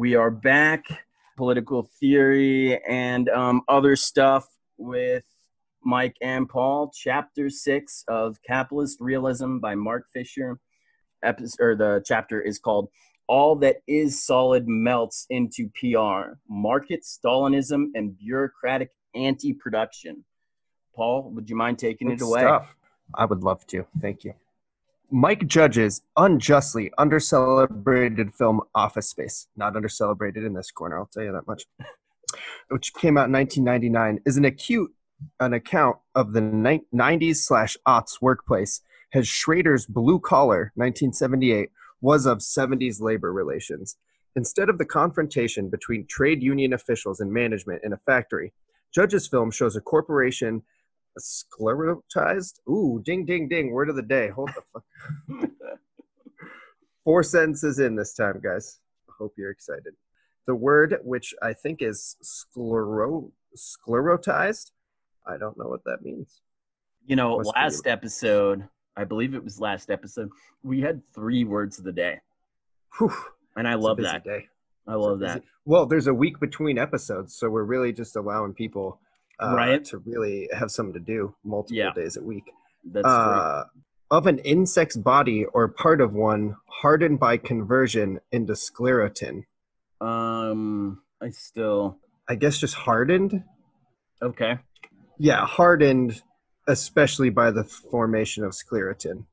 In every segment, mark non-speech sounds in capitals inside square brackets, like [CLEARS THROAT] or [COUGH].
We are back, political theory and um, other stuff with Mike and Paul, chapter six of Capitalist Realism by Mark Fisher. Episode, or the chapter is called All That Is Solid Melts into PR Market Stalinism and Bureaucratic Anti Production. Paul, would you mind taking Good it away? stuff. I would love to. Thank you. Mike Judge's unjustly undercelebrated film Office Space, not undercelebrated in this corner, I'll tell you that much, which came out in 1999, is an acute an account of the ni- 90s slash aughts workplace as Schrader's Blue Collar, 1978, was of 70s labor relations. Instead of the confrontation between trade union officials and management in a factory, Judge's film shows a corporation sclerotized. Ooh, ding, ding, ding. Word of the day. Hold the fuck. [LAUGHS] Four sentences in this time, guys. I hope you're excited. The word, which I think is sclero- sclerotized, I don't know what that means. You know, What's the- last episode, I believe it was last episode, we had three words of the day. Whew, And I it's love that. Day. I love that. Well, there's a week between episodes, so we're really just allowing people uh, Right. to really have something to do multiple Yeah. days a week. That's true. uh, of an insect's body or part of one hardened by conversion into sclerotin. Um, I still I guess just hardened? okay. Yeah, hardened, especially by the formation of sclerotin.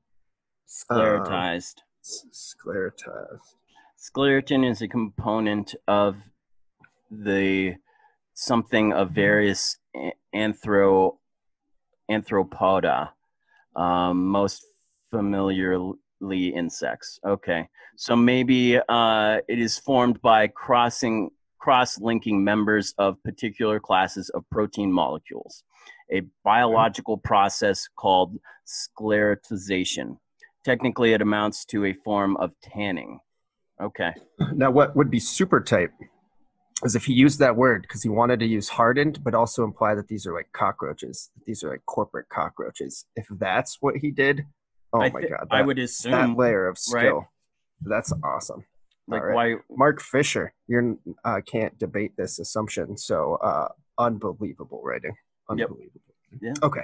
Sclerotized. S- Sclerotized. Sclerotin is a component of the something of various anthro anthropoda, um, most familiarly insects. Okay, so maybe uh, it is formed by crossing cross-linking members of particular classes of protein molecules, a biological process called sclerotization. Technically, it amounts to a form of tanning. Okay. Now, what would be super tight is if he used that word because he wanted to use hardened, but also imply that these are like cockroaches. that These are like corporate cockroaches. If that's what he did, oh I my thi- god, I that- would that layer of right? skill. That's awesome. like, right. why? Mark Fisher, you uh, can't debate this assumption. So uh, unbelievable writing. Yep. Unbelievable. Yeah. Okay.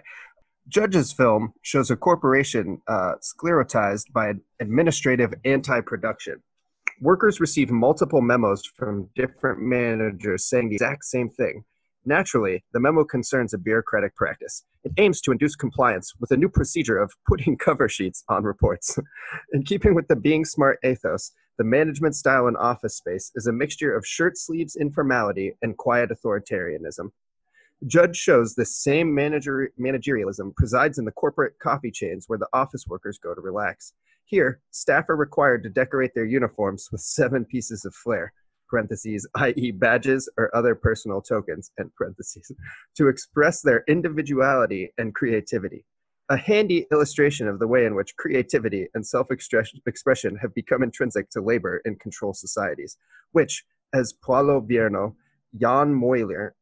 Judge's film shows a corporation uh, sclerotized by an administrative anti production. Workers receive multiple memos from different managers saying the exact same thing. Naturally, the memo concerns a bureaucratic practice. It aims to induce compliance with a new procedure of putting [LAUGHS] cover sheets on reports. In keeping with the being smart ethos, the management style in office space is a mixture of shirt sleeves informality and quiet authoritarianism. Judge shows the same manager, managerialism presides in the corporate coffee chains where the office workers go to relax. Here, staff are required to decorate their uniforms with seven pieces of flair, parentheses, i.e., badges or other personal tokens, end parentheses, [LAUGHS] to express their individuality and creativity. A handy illustration of the way in which creativity and self expression have become intrinsic to labor in control societies, which, as Paolo Virno, Jan Moyer,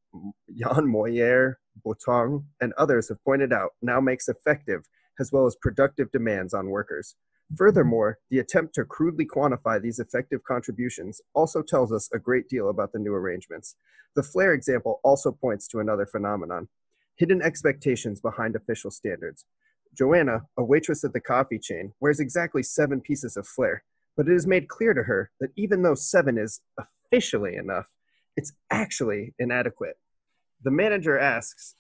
Jan Moyer, Boutang, and others have pointed out, now makes effective as well as productive demands on workers. Furthermore, the attempt to crudely quantify these effective contributions also tells us a great deal about the new arrangements. The flair example also points to another phenomenon hidden expectations behind official standards. Joanna, a waitress at the coffee chain, wears exactly seven pieces of flair, but it is made clear to her that even though seven is officially enough, it's actually inadequate. The manager asks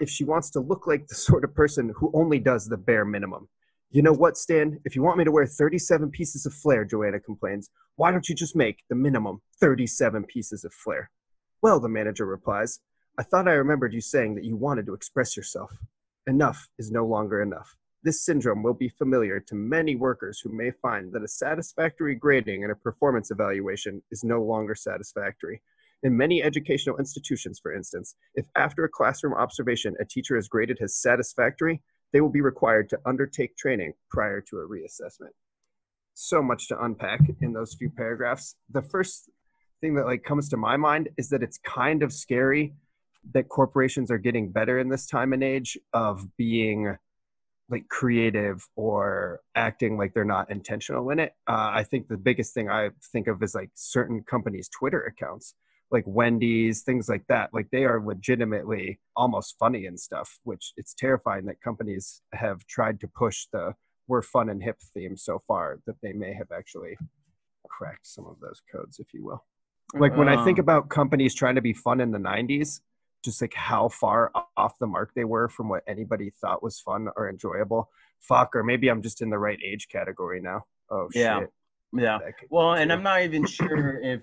if she wants to look like the [LAUGHS] sort of person who only does the bare minimum. You know what, Stan? If you want me to wear 37 pieces of flair, Joanna complains, why don't you just make the minimum 37 pieces of flair? Well, the manager replies, I thought I remembered you saying that you wanted to express yourself. Enough is no longer enough. This syndrome will be familiar to many workers who may find that a satisfactory grading in a performance evaluation is no longer satisfactory. In many educational institutions, for instance, if after a classroom observation a teacher is graded as satisfactory, they will be required to undertake training prior to a reassessment. So much to unpack in those few paragraphs. The first thing that like comes to my mind is that it's kind of scary that corporations are getting better in this time and age of being like creative or acting like they're not intentional in it. Uh, I think the biggest thing I think of is like certain companies' Twitter accounts, like Wendy's, things like that. Like they are legitimately almost funny and stuff, which it's terrifying that companies have tried to push the we're fun and hip theme so far that they may have actually cracked some of those codes, if you will. Like when I think Um, about companies trying to be fun in the 90s, just like how far off the mark they were from what anybody thought was fun or enjoyable. Fuck, or maybe I'm just in the right age category now. Oh, Yeah. shit. yeah. Well, and. I'm not even sure if,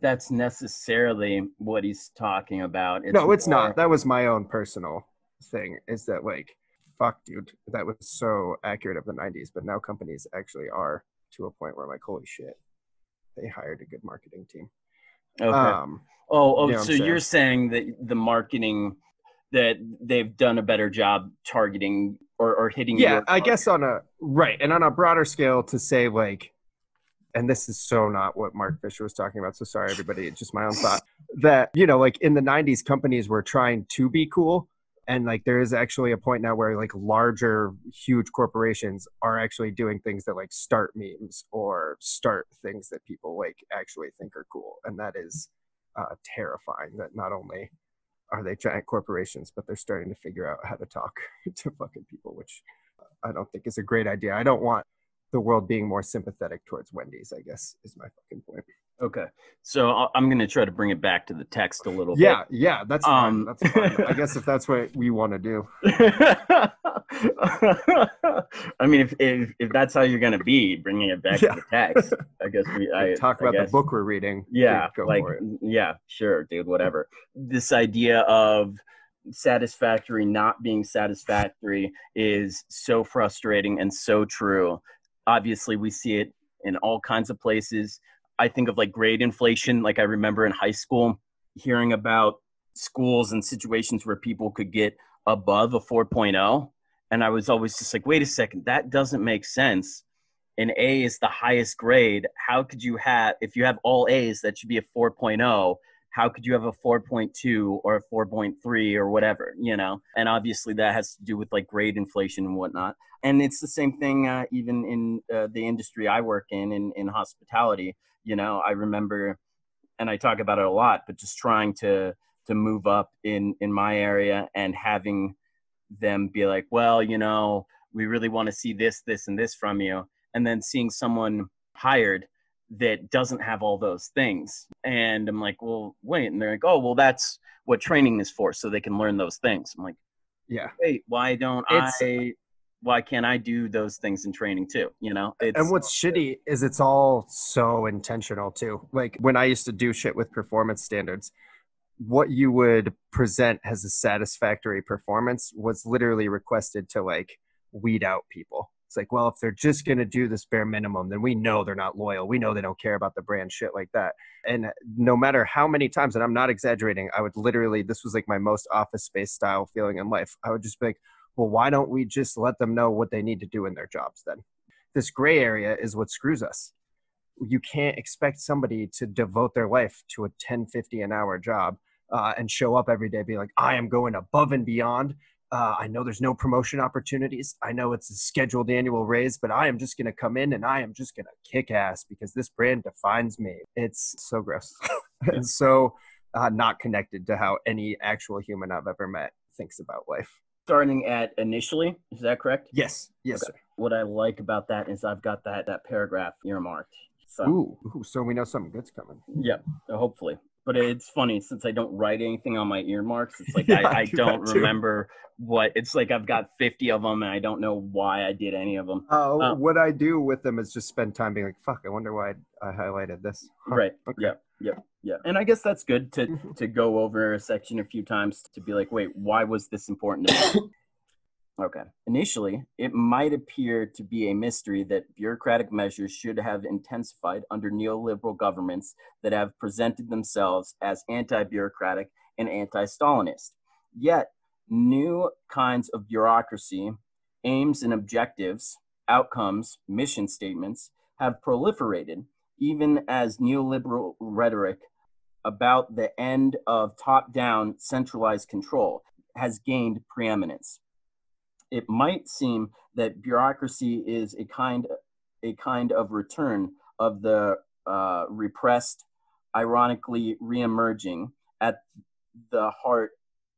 that's necessarily what he's talking about. no, it's more- not. That was my own personal thing. Is that like, fuck, dude, that was so accurate of the '90s, but now companies actually are to a point where I'm like, holy shit, they hired a good marketing team. Okay. Um, oh, oh, you know so saying? you're saying that the marketing that they've done a better job targeting or, or hitting. yeah, I guess on a right and on a broader scale to say like, and this is so not what Mark Fisher was talking about. So sorry, everybody. It's just my own thought that you know, like in the '90s, companies were trying to be cool. And like there is actually a point now where like larger, huge corporations are actually doing things that like start memes or start things that people like actually think are cool, and that is uh, terrifying. That not only are they giant corporations, but they're starting to figure out how to talk [LAUGHS] to fucking people, which I don't think is a great idea. I don't want the world being more sympathetic towards Wendy's. I guess is my fucking point. Okay. So I- I'm going to try to bring it back to the text a little Yeah, yeah, that's fine. Um, That's fine. I guess if that's what we want to do. [LAUGHS] I mean, if, if if that's how you're going to be bringing it back Yeah. to the text, I guess we [LAUGHS] I talk I about guess- the book we're reading. Yeah, dude, like for it. yeah, sure, dude, whatever. This idea of satisfactory not being satisfactory is so frustrating and so true. Obviously, we see it in all kinds of places. I think of like grade inflation. Like I remember in high school hearing about schools and situations where people could get above a 4.0 and I was always just like, wait a second, that doesn't make sense an A is the highest grade. How could you have, if you have all A's, that should be a 4.0. How could you have a 4.2 or a 4.3 or whatever, you know? And obviously that has to do with like grade inflation and whatnot. And it's the same thing uh, even in uh, the industry I work in, in, in hospitality. You know, I remember, and I talk about it a lot, but just trying to, to move up in, in my area and having them be like, well, you know, we really want to see this, this, and this from you and then seeing someone hired that doesn't have all those things and i'm like well wait and they're like oh well that's what training is for so they can learn those things i'm like Yeah. wait why don't It's- i why can't i do those things in training too you know it's and what's shitty is it's all so intentional too. Like when I used to do shit with performance standards, what you would present as a satisfactory performance was literally requested to like weed out people. It's like, well, if they're just going to do this bare minimum, then we know they're not loyal. We know they don't care about the brand shit like that. And no matter how many times, and I'm not exaggerating, I would literally, this was like my most office space style feeling in life. I would just be like, well, why don't we just let them know what they need to do in their jobs then? This gray area is what screws us. You can't expect somebody to devote their life to a 1050 an hour job uh, and show up every day, be like, I am going above and beyond. Uh, I know there's no promotion opportunities. I know it's a scheduled annual raise, but I am just going to come in and I am just going to kick ass because this brand defines me. It's so gross [LAUGHS] and so uh, not connected to how any actual human I've ever met thinks about life. starting at initially is that correct Yes, yes, Okay. what i like about that is i've got that that paragraph earmarked so. Ooh, ooh, so we know something good's coming. Yeah, hopefully. But it's funny since I don't write anything on my earmarks. It's like [LAUGHS] Yeah, I, I I do don't remember what it's like. I've got fifty of them, and I don't know why I did any of them. Uh, Uh, what I do with them is just spend time being like, "Fuck, I wonder why I highlighted this." Huh, Right. okay. Yeah. Yeah. Yeah. And I guess that's good to [LAUGHS] to go over a section a few times to be like, wait, why was this important? [COUGHS] Okay. Initially, it might appear to be a mystery that bureaucratic measures should have intensified under neoliberal governments that have presented themselves as anti bureaucratic and anti Stalinist. Yet, new kinds of bureaucracy, aims and objectives, outcomes, mission statements have proliferated, even as neoliberal rhetoric about the end of top down centralized control has gained preeminence. It might seem that bureaucracy is a kind a kind of return of the uh, repressed, ironically reemerging at the heart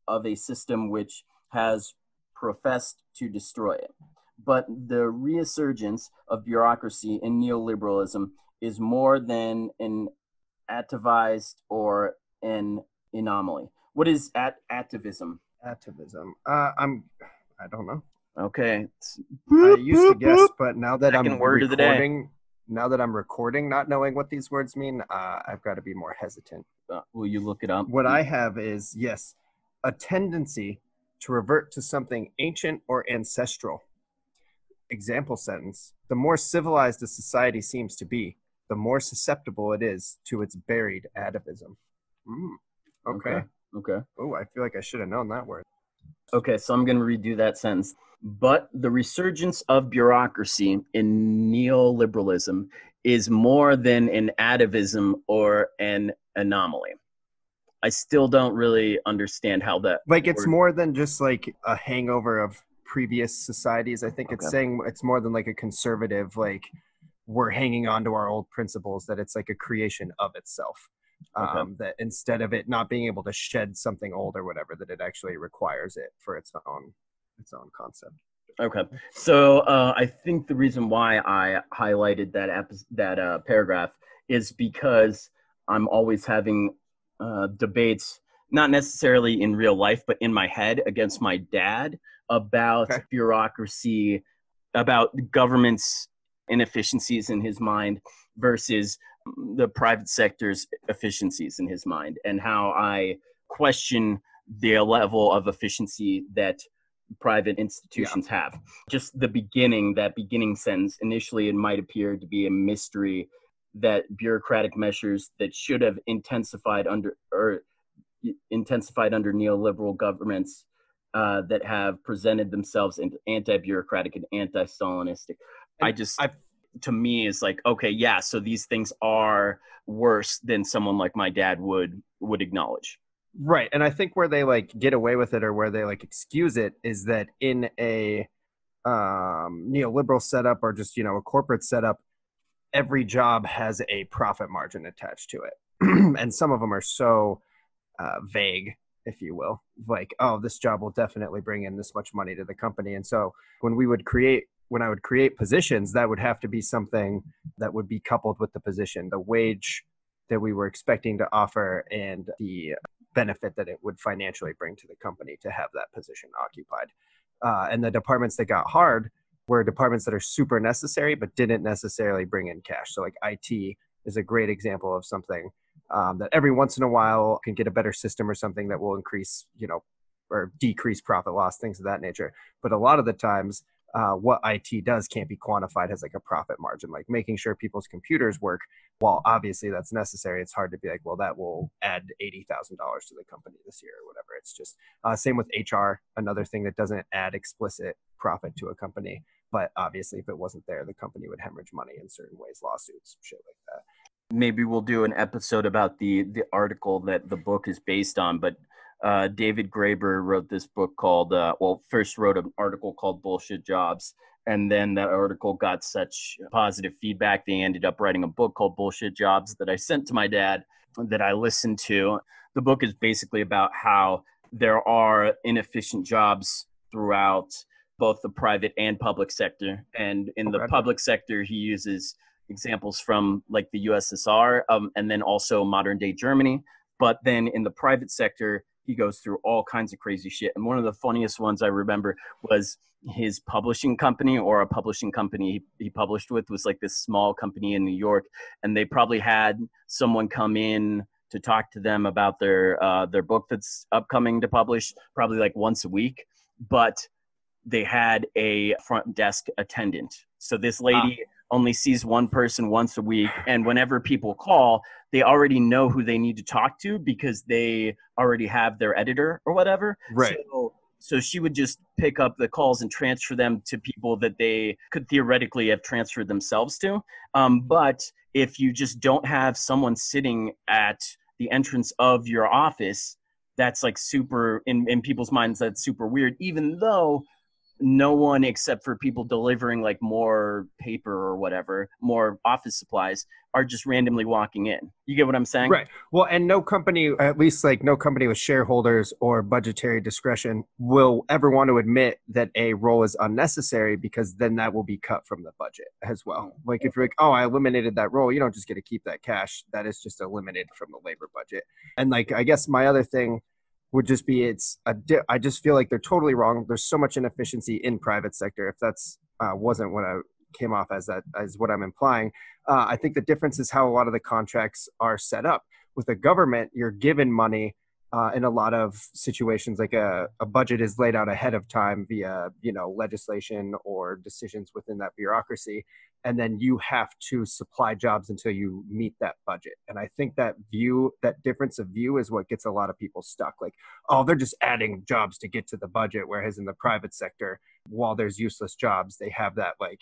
of a system which has professed to destroy it. But the resurgence of bureaucracy in neoliberalism is more than an atavized or an anomaly. What is at atavism? Atavism. Uh, I'm. I don't know. Okay. I used to guess, but now that Second I'm word of the day. recording, now that I'm recording, not knowing what these words mean, uh, I've got to be more hesitant. Uh, will you look it up? What I have is yes, a tendency to revert to something ancient or ancestral. Example sentence: The more civilized a society seems to be, the more susceptible it is to its buried atavism. Mm, okay. Okay. Oh, I feel like I should have known that word. Okay, so I'm going to redo that sentence. But the resurgence of bureaucracy in neoliberalism is more than an atavism or an anomaly. I still don't really understand how that. like it's word- more than just like a hangover of previous societies i think it's saying it's more than like a conservative like we're hanging on to our old principles that it's like a creation of itself Okay. um, that instead of it not being able to shed something old or whatever that it actually requires it for its own its own concept Okay, so uh, I think the reason why I highlighted that epi- that uh, paragraph is because I'm always having uh, debates, not necessarily in real life, but in my head against my dad about Okay. bureaucracy, about government's inefficiencies in his mind versus the private sector's efficiencies in his mind, and how I question the level of efficiency that private institutions have. Just the beginning, that beginning sentence, initially it might appear to be a mystery that bureaucratic measures that should have intensified under or intensified under neoliberal governments uh, that have presented themselves in anti-bureaucratic and anti-Stalinistic. I just, I've- to me, is like, okay, yeah, so these things are worse than someone like my dad would would acknowledge. Right. And I think where they like get away with it or where they like excuse it is that in a um, neoliberal setup or just, you know, a corporate setup, every job has a profit margin attached to it. [CLEARS THROAT] and some of them are so uh, vague, if you will, like, oh, this job will definitely bring in this much money to the company. And so when we would create, when I would create positions, that would have to be something that would be coupled with the position, the wage that we were expecting to offer and the benefit that it would financially bring to the company to have that position occupied. Uh, and the departments that got hard were departments that are super necessary but didn't necessarily bring in cash. So, like IT is a great example of something um, that every once in a while can get a better system or something that will increase, you know, or decrease profit loss, things of that nature. But a lot of the times, uh, what IT does can't be quantified as like a profit margin, like making sure people's computers work. While obviously that's necessary, it's hard to be like, well, that will add eighty thousand dollars to the company this year or whatever. It's just uh, same with HR, another thing that doesn't add explicit profit to a company. But obviously, if it wasn't there, the company would hemorrhage money in certain ways, lawsuits, shit like that. maybe we'll do an episode about the the article that the book is based on but uh, david graeber wrote this book called uh, well first wrote an article called bullshit jobs and then that article got such positive feedback they ended up writing a book called bullshit jobs that i sent to my dad that i listened to the book is basically about how there are inefficient jobs throughout both the private and public sector and in the public sector he uses examples from like the USSR um, and then also modern day Germany. But then in the private sector, he goes through all kinds of crazy shit. And one of the funniest ones I remember was his publishing company or a publishing company he, he published with was like this small company in New York. And they probably had someone come in to talk to them about their uh, their book that's upcoming to publish probably like once a week. But they had a front desk attendant. So this lady only sees one person once a week and whenever people call they already know who they need to talk to because they already have their editor or whatever. So, so she would just pick up the calls and transfer them to people that they could theoretically have transferred themselves to. Um, but if you just don't have someone sitting at the entrance of your office that's like super in, in people's minds that's super weird even though no one except for people delivering like more paper or whatever, more office supplies, are just randomly walking in. You get what I'm saying? Right. Well, and no company, at least like no company with shareholders or budgetary discretion, will ever want to admit that a role is unnecessary because then that will be cut from the budget as well. Mm-hmm. Like if you're like, oh, I eliminated that role, you don't just get to keep that cash. That is just eliminated from the labor budget. And like, I guess my other thing would just be it's a di- I just feel like they're totally wrong. There's so much inefficiency in private sector. If that's uh, wasn't what I came off as that as what I'm implying, uh, I think the difference is how a lot of the contracts are set up. With the government, you're given money uh, in a lot of situations like a, a budget is laid out ahead of time via you know legislation or decisions within that bureaucracy and then you have to supply jobs until you meet that budget. And i think that view that difference of view is what gets a lot of people stuck. Like oh they're just adding jobs to get to the budget whereas in the private sector while there's useless jobs they have that like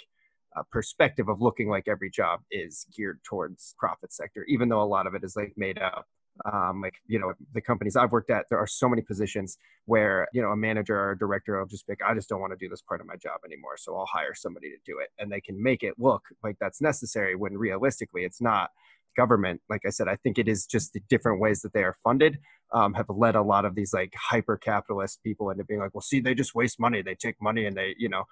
uh, perspective of looking like every job is geared towards profit sector even though a lot of it is like made up um, like you know the companies i've worked at there are so many positions where you know a manager or a director will just be like i just don't want to do this part of my job anymore so i'll hire somebody to do it. And they can make it look like that's necessary when realistically it's not government. Like i said i think it is just the different ways that they are funded um, have led a lot of these like hyper capitalist people into being like well see they just waste money they take money and they you know.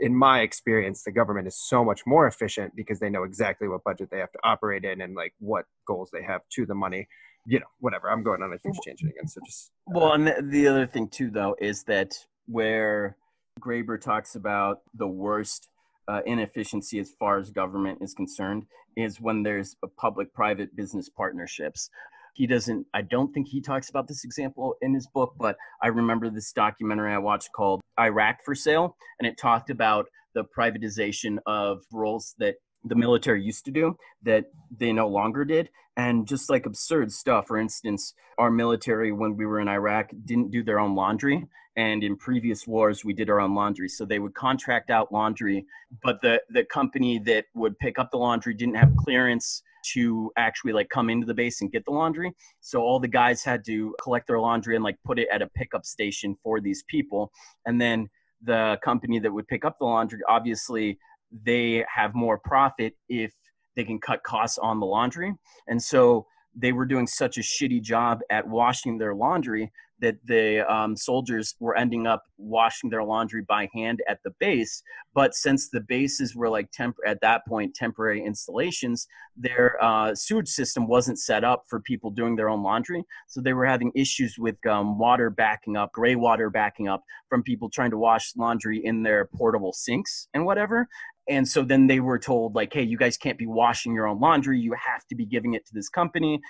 In my experience, the government is so much more efficient because they know exactly what budget they have to operate in and like what goals they have to the money you know, whatever. I'm going on a huge tangent again. So just. Uh, well, and the, the other thing too, though, is that where Graeber talks about the worst uh, inefficiency as far as government is concerned is when there's a public-private business partnerships. He doesn't. I don't think he talks about this example in his book, but I remember this documentary I watched called Iraq for Sale, and it talked about the privatization of roles that the military used to do that they no longer did. And just like absurd stuff. For instance our military when we were in iraq didn't do their own laundry. And in previous wars we did our own laundry. So they would contract out laundry but the the company that would pick up the laundry didn't have clearance to actually like come into the base and get the laundry. So all the guys had to collect their laundry and like put it at a pickup station for these people. And then the company that would pick up the laundry obviously they have more profit if they can cut costs on the laundry. And so they were doing such a shitty job at washing their laundry that the um, soldiers were ending up washing their laundry by hand at the base. But since the bases were like temp at that point temporary installations, their uh, sewage system wasn't set up for people doing their own laundry. So they were having issues with um, water backing up, gray water backing up from people trying to wash laundry in their portable sinks and whatever and so then they were told like hey you guys can't be washing your own laundry you have to be giving it to this company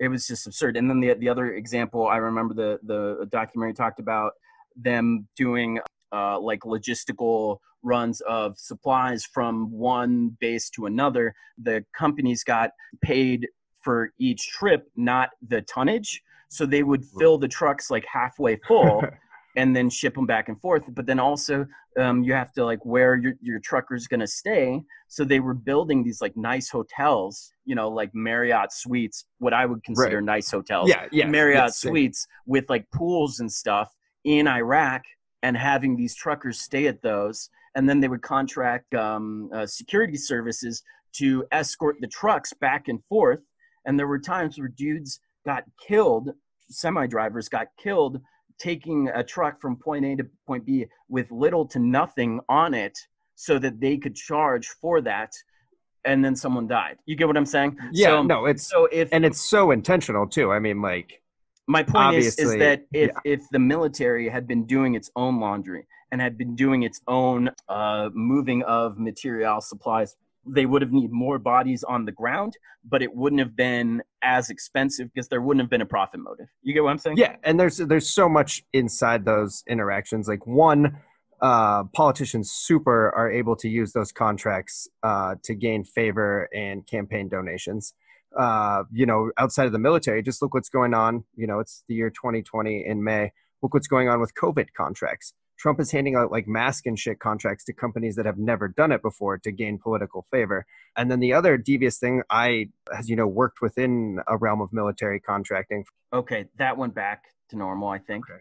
it was just absurd. And then the, the other example i remember the the documentary talked about them doing uh, like logistical runs of supplies from one base to another. The companies got paid for each trip not the tonnage. So they would fill the trucks like halfway full [LAUGHS] and then ship them back and forth. But then also um, you have to like where your, your trucker's going to stay. So they were building these like nice hotels, you know, like Marriott suites, what I would consider right. nice hotels. Yeah, yeah. Marriott suites with like pools and stuff in Iraq and having these truckers stay at those. And then they would contract um, uh, security services to escort the trucks back and forth. And there were times where dudes got killed, semi drivers got killed taking a truck from point A to point B with little to nothing on it so that they could charge for that and then someone died. You get what I'm saying? Yeah, so, no, it's so if and it's so intentional too. I mean like my point is, is that if yeah. if the military had been doing its own laundry and had been doing its own uh, moving of material supplies they would have need more bodies on the ground, but it wouldn't have been as expensive because there wouldn't have been a profit motive. You get what I'm saying? Yeah, and there's there's so much inside those interactions. Like one, uh, politicians super are able to use those contracts uh, to gain favor and campaign donations. Uh, you know, outside of the military, just look what's going on. You know, it's the year 2020 in May. Look what's going on with COVID contracts. Trump is handing out like mask and shit contracts to companies that have never done it before to gain political favor. And then the other devious thing, I, as you know, worked within a realm of military contracting. Okay, that went back to normal, I think. Okay.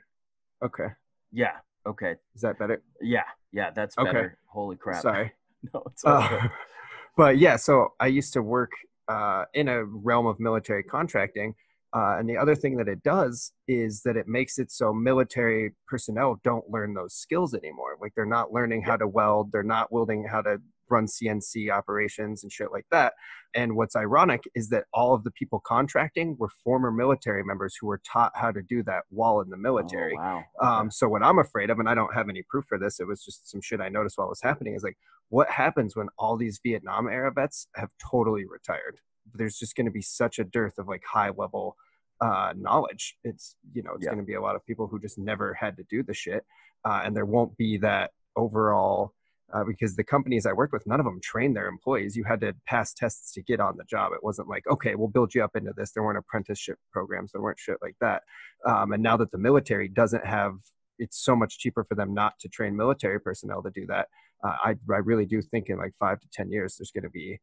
Okay. Yeah. Okay. Is that better? Yeah. Yeah. That's Okay. better. Holy crap. Sorry. [LAUGHS] No, it's all Uh, [LAUGHS] but yeah, so I used to work uh, in a realm of military contracting. Uh, and the other thing that it does is that it makes it so military personnel don't learn those skills anymore. Like they're not learning how to weld, they're not wielding how to run CNC operations and shit like that. And what's ironic is that all of the people contracting were former military members who were taught how to do that while in the military. Oh, wow. Um, so what I'm afraid of, and I don't have any proof for this, it was just some shit I noticed while it was happening, is like, what happens when all these Vietnam era vets have totally retired? There's just going to be such a dearth of like high level uh, knowledge. It's you know it's Yeah. going to be a lot of people who just never had to do the shit, uh, and there won't be that overall. Uh, because the companies I worked with, none of them trained their employees. You had to pass tests to get on the job. It wasn't like, okay, we'll build you up into this. There weren't apprenticeship programs. There weren't shit like that. Um, and now that the military doesn't have, it's so much cheaper for them not to train military personnel to do that. Uh, I, I really do think in like five to 10 years, there's going to be,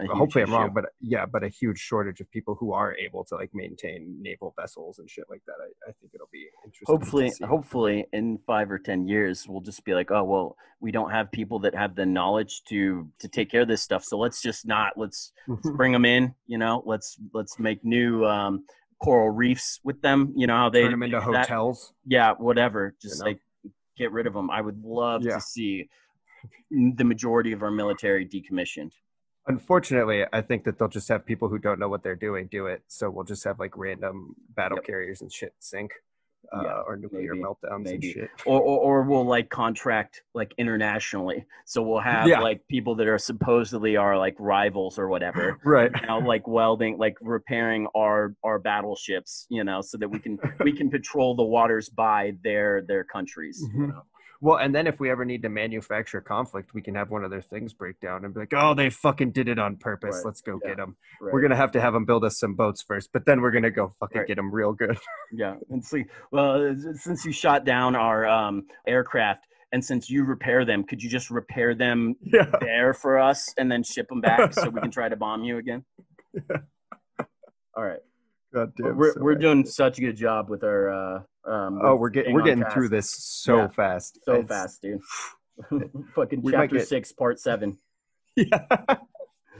Hopefully I'm wrong, but yeah, but a huge shortage of people who are able to like maintain naval vessels and shit like that. I, I think it'll be interesting. hopefully hopefully in five or ten years we'll just be like oh well we don't have people that have the knowledge to to take care of this stuff so let's just not let's let's [LAUGHS] bring them in you know let's let's make new um coral reefs with them you know how they turn them into that. hotels. yeah whatever just know? like get rid of them i would love Yeah. to see the majority of our military decommissioned Unfortunately, I think that they'll just have people who don't know what they're doing do it. So we'll just have like random battle Yep. carriers and shit sink, uh, Yeah, or nuclear maybe, meltdowns and maybe. shit. or, or or we'll like contract like internationally so we'll have Yeah. like people that are supposedly our like rivals or whatever [LAUGHS] Right. you know, like welding, like repairing our our battleships, you know, so that we can we can patrol the waters by their their countries. you Mhm. know. Well, and then if we ever need to manufacture conflict, we can have one of their things break down and be like, "Oh, they fucking did it on purpose. Right. Let's go Yeah. get them." Right. We're gonna have to have them build us some boats first, but then we're gonna go fucking Right. get them real good. [LAUGHS] yeah, and see, well, since you shot down our um, aircraft, and since you repair them, could you just repair them yeah. there for us and then ship them back so we can [LAUGHS] try to bomb you again? All right, God damn. we're so we're doing such a good job with our. Uh, um, Oh, we're getting we're getting task. through this so Yeah. fast. so It's- fast, dude. [LAUGHS] [LAUGHS] Fucking chapter get- six, part seven. [LAUGHS] Yeah.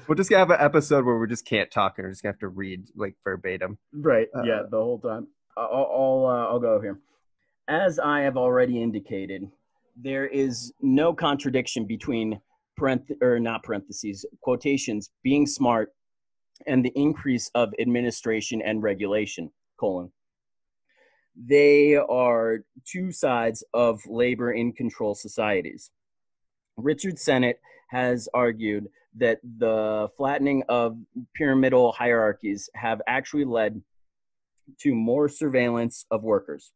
We'll just have an episode where we just can't talk and we're just gonna have to read like verbatim. Right. Uh, yeah, the whole time. I'll I'll, uh, I'll go here. As I have already indicated, there is no contradiction between parenth- or not parentheses quotations being smart and the increase of administration and regulation colon they are two sides of labor in control societies richard sennett has argued that the flattening of pyramidal hierarchies have actually led to more surveillance of workers.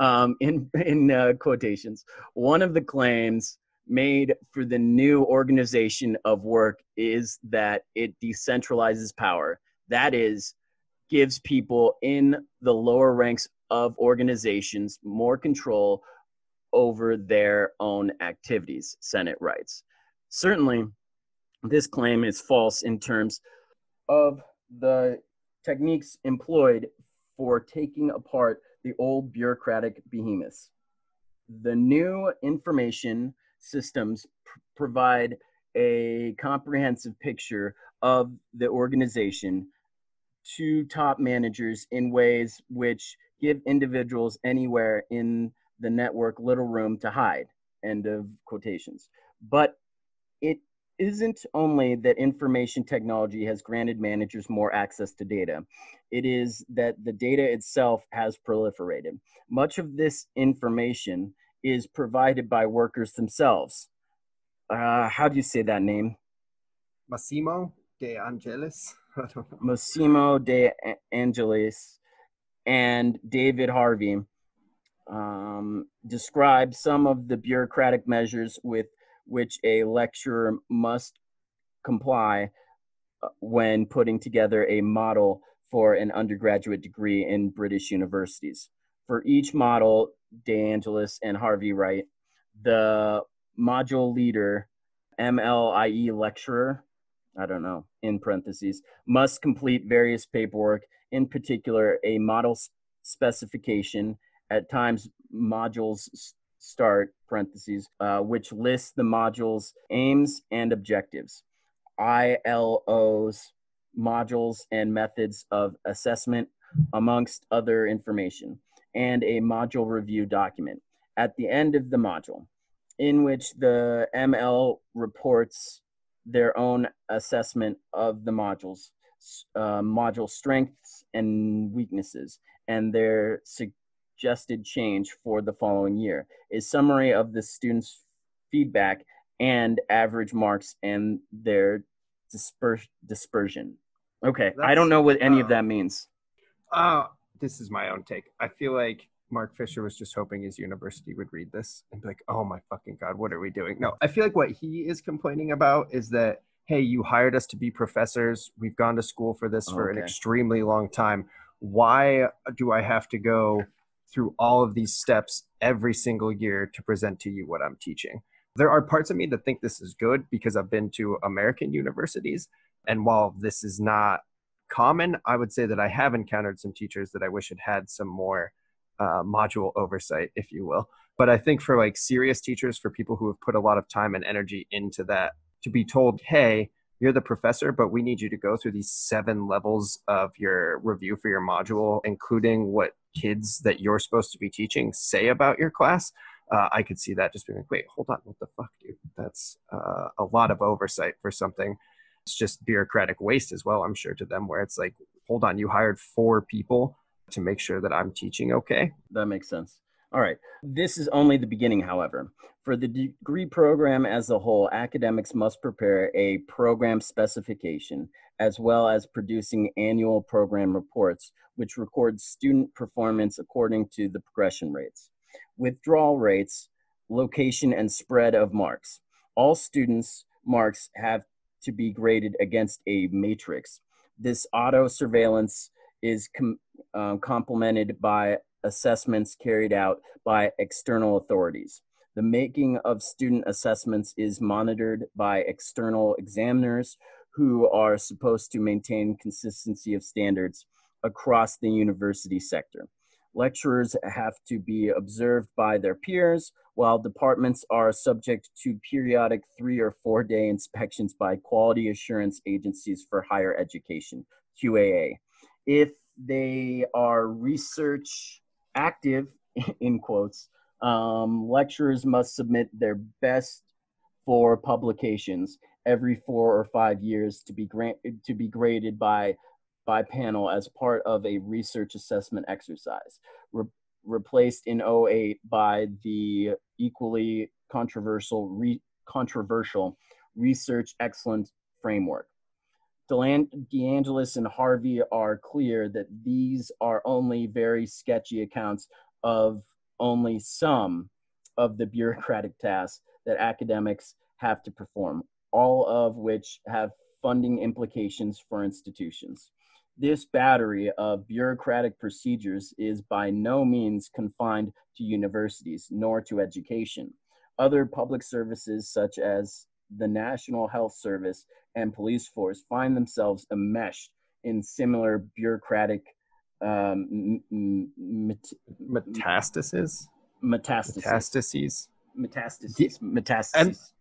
Um, in in uh, quotations, one of the claims made for the new organization of work is that it decentralizes power. That is, gives people in the lower ranks of organizations more control over their own activities, Sennett writes. Certainly, this claim is false in terms of the techniques employed for taking apart the old bureaucratic behemoths. The new information systems pr- provide a comprehensive picture of the organization to top managers in ways which give individuals anywhere in the network little room to hide. End of quotations. But it isn't only that information technology has granted managers more access to data, it is that the data itself has proliferated. Much of this information is provided by workers themselves. Uh, how do you say that name? Massimo De Angelis. [LAUGHS] I don't know. Massimo de Angelis and David Harvey um, describe some of the bureaucratic measures with which a lecturer must comply uh, when putting together a model for an undergraduate degree in British universities. For each model, De Angelis and Harvey write, the module leader, MLIE lecturer, I don't know, in parentheses, must complete various paperwork, in particular, a model specification, at times, modules start parentheses uh, which lists the module's aims and objectives. Ilos modules and methods of assessment amongst other information and a module review document at the end of the module in which the ml reports their own assessment of the modules uh, module strengths and weaknesses and their suggested change for the following year. A summary of the students' feedback and average marks and their disper- dispersion. Okay, That's, I don't know what any uh, of that means. Uh, this is my own take. I feel like Mark Fisher was just hoping his university would read this and be like, oh my fucking God, what are we doing? No, I feel like what he is complaining about is that, hey, you hired us to be professors. We've gone to school for this for okay. an extremely long time. Why do I have to go through all of these steps every single year to present to you what I'm teaching. There are parts of me that think this is good because I've been to American universities. And while this is not common, I would say that I have encountered some teachers that I wish had had some more uh, module oversight, if you will. But I think for like serious teachers, for people who have put a lot of time and energy into that, to be told, hey, you're the professor, but we need you to go through these seven levels of your review for your module, including what kids that you're supposed to be teaching say about your class. Uh, I could see that just being like, wait, hold on, what the fuck, dude? That's uh, a lot of oversight for something. It's just bureaucratic waste as well, I'm sure, to them, where it's like, hold on, you hired four people to make sure that I'm teaching okay. That makes sense. All right. This is only the beginning, however. For the degree program as a whole, academics must prepare a program specification as well as producing annual program reports, which record student performance according to the progression rates, withdrawal rates, location, and spread of marks. All students' marks have to be graded against a matrix. This auto surveillance is com- uh, complemented by assessments carried out by external authorities. The making of student assessments is monitored by external examiners who are supposed to maintain consistency of standards across the university sector. Lecturers have to be observed by their peers, while departments are subject to periodic three or four day inspections by quality assurance agencies for higher education, QAA. If they are research active, [LAUGHS] in quotes, um, lecturers must submit their best for publications every four or five years to be granted to be graded by by panel as part of a research assessment exercise, Re- replaced in 08 by the equally controversial re- controversial research excellence framework. DeAngelis and Harvey are clear that these are only very sketchy accounts of only some of the bureaucratic tasks that academics have to perform, all of which have funding implications for institutions. This battery of bureaucratic procedures is by no means confined to universities nor to education. Other public services, such as the National Health Service and police force, find themselves enmeshed in similar bureaucratic um, metastases. Metastases. Metastases. Metastases. Metastases.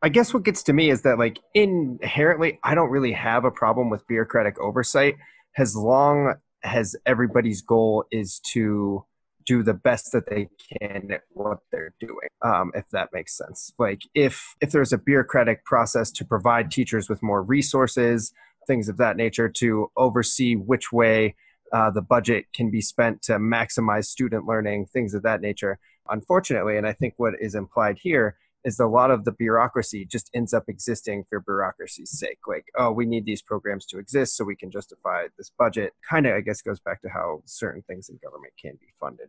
I guess what gets to me is that, like, inherently, I don't really have a problem with bureaucratic oversight as long as everybody's goal is to do the best that they can at what they're doing um, if that makes sense. Like if if there's a bureaucratic process to provide teachers with more resources things of that nature to oversee which way uh, the budget can be spent to maximize student learning things of that nature. Unfortunately and i think what is implied here is a lot of the bureaucracy just ends up existing for bureaucracy's sake. Like, oh, we need these programs to exist so we can justify this budget. Kind of, I guess, goes back to how certain things in government can be funded.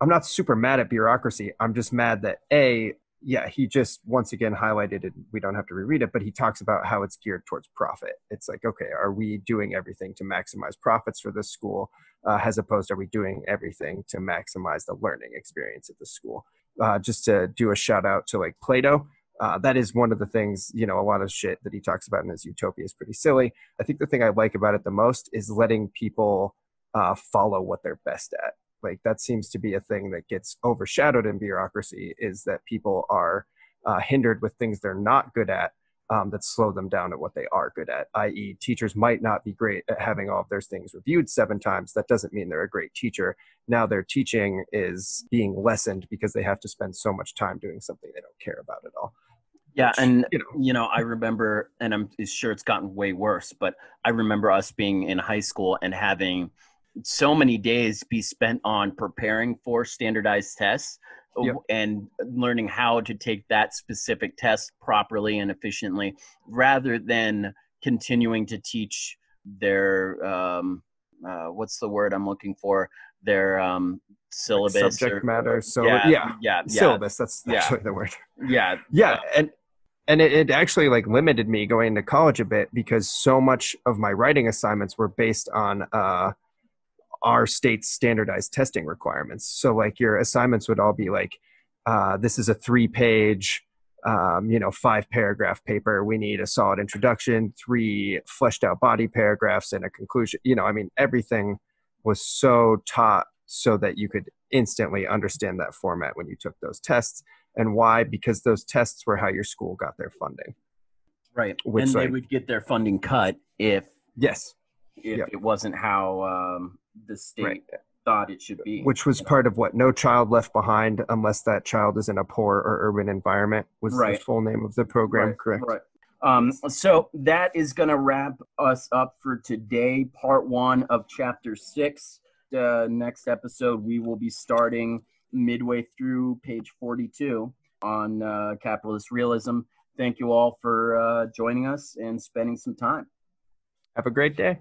I'm not super mad at bureaucracy. I'm just mad that A, yeah, he just once again highlighted it. We don't have to reread it, but he talks about how it's geared towards profit. It's like, okay, are we doing everything to maximize profits for this school, uh, as opposed to are we doing everything to maximize the learning experience at the school? Uh, just to do a shout out to like Plato. Uh, that is one of the things, you know, a lot of shit that he talks about in his Utopia is pretty silly. I think the thing I like about it the most is letting people uh, follow what they're best at. like that seems to be a thing that gets overshadowed in bureaucracy is that people are uh, hindered with things they're not good at um, that slow them down at what they are good at i.e teachers might not be great at having all of their things reviewed seven times that doesn't mean they're a great teacher now their teaching is being lessened because they have to spend so much time doing something they don't care about at all yeah, and you know. you know, I remember, and I'm sure it's gotten way worse, but I remember us being in high school and having so many days be spent on preparing for standardized tests yep. and learning how to take that specific test properly and efficiently, rather than continuing to teach their um, uh, what's the word I'm looking for? Their um, syllabus, like subject or, matter. So yeah, yeah, yeah, syllabus. That's actually yeah. the word. Yeah, yeah, and and it, it, actually like limited me going into college a bit because so much of my writing assignments were based on uh, our state's standardized testing requirements. So like your assignments would all be like uh, this is a three page um, you know five paragraph paper. We need a solid introduction three fleshed out body paragraphs and a conclusion. You know i mean everything was so taught so that you could instantly understand that format when you took those tests. And why? Because those tests were how your school got their funding. Right. Which and like, they would get their funding cut if yes. if yep. it wasn't how um, the state right. thought it should be which was part of what no child left behind unless that child is in a poor or urban environment was right. the full name of the program right. correct right um, so that is going to wrap us up for today part one of chapter six uh, next episode we will be starting midway through page 42 on uh, capitalist realism. Thank you all for uh, joining us and spending some time. Have a great day.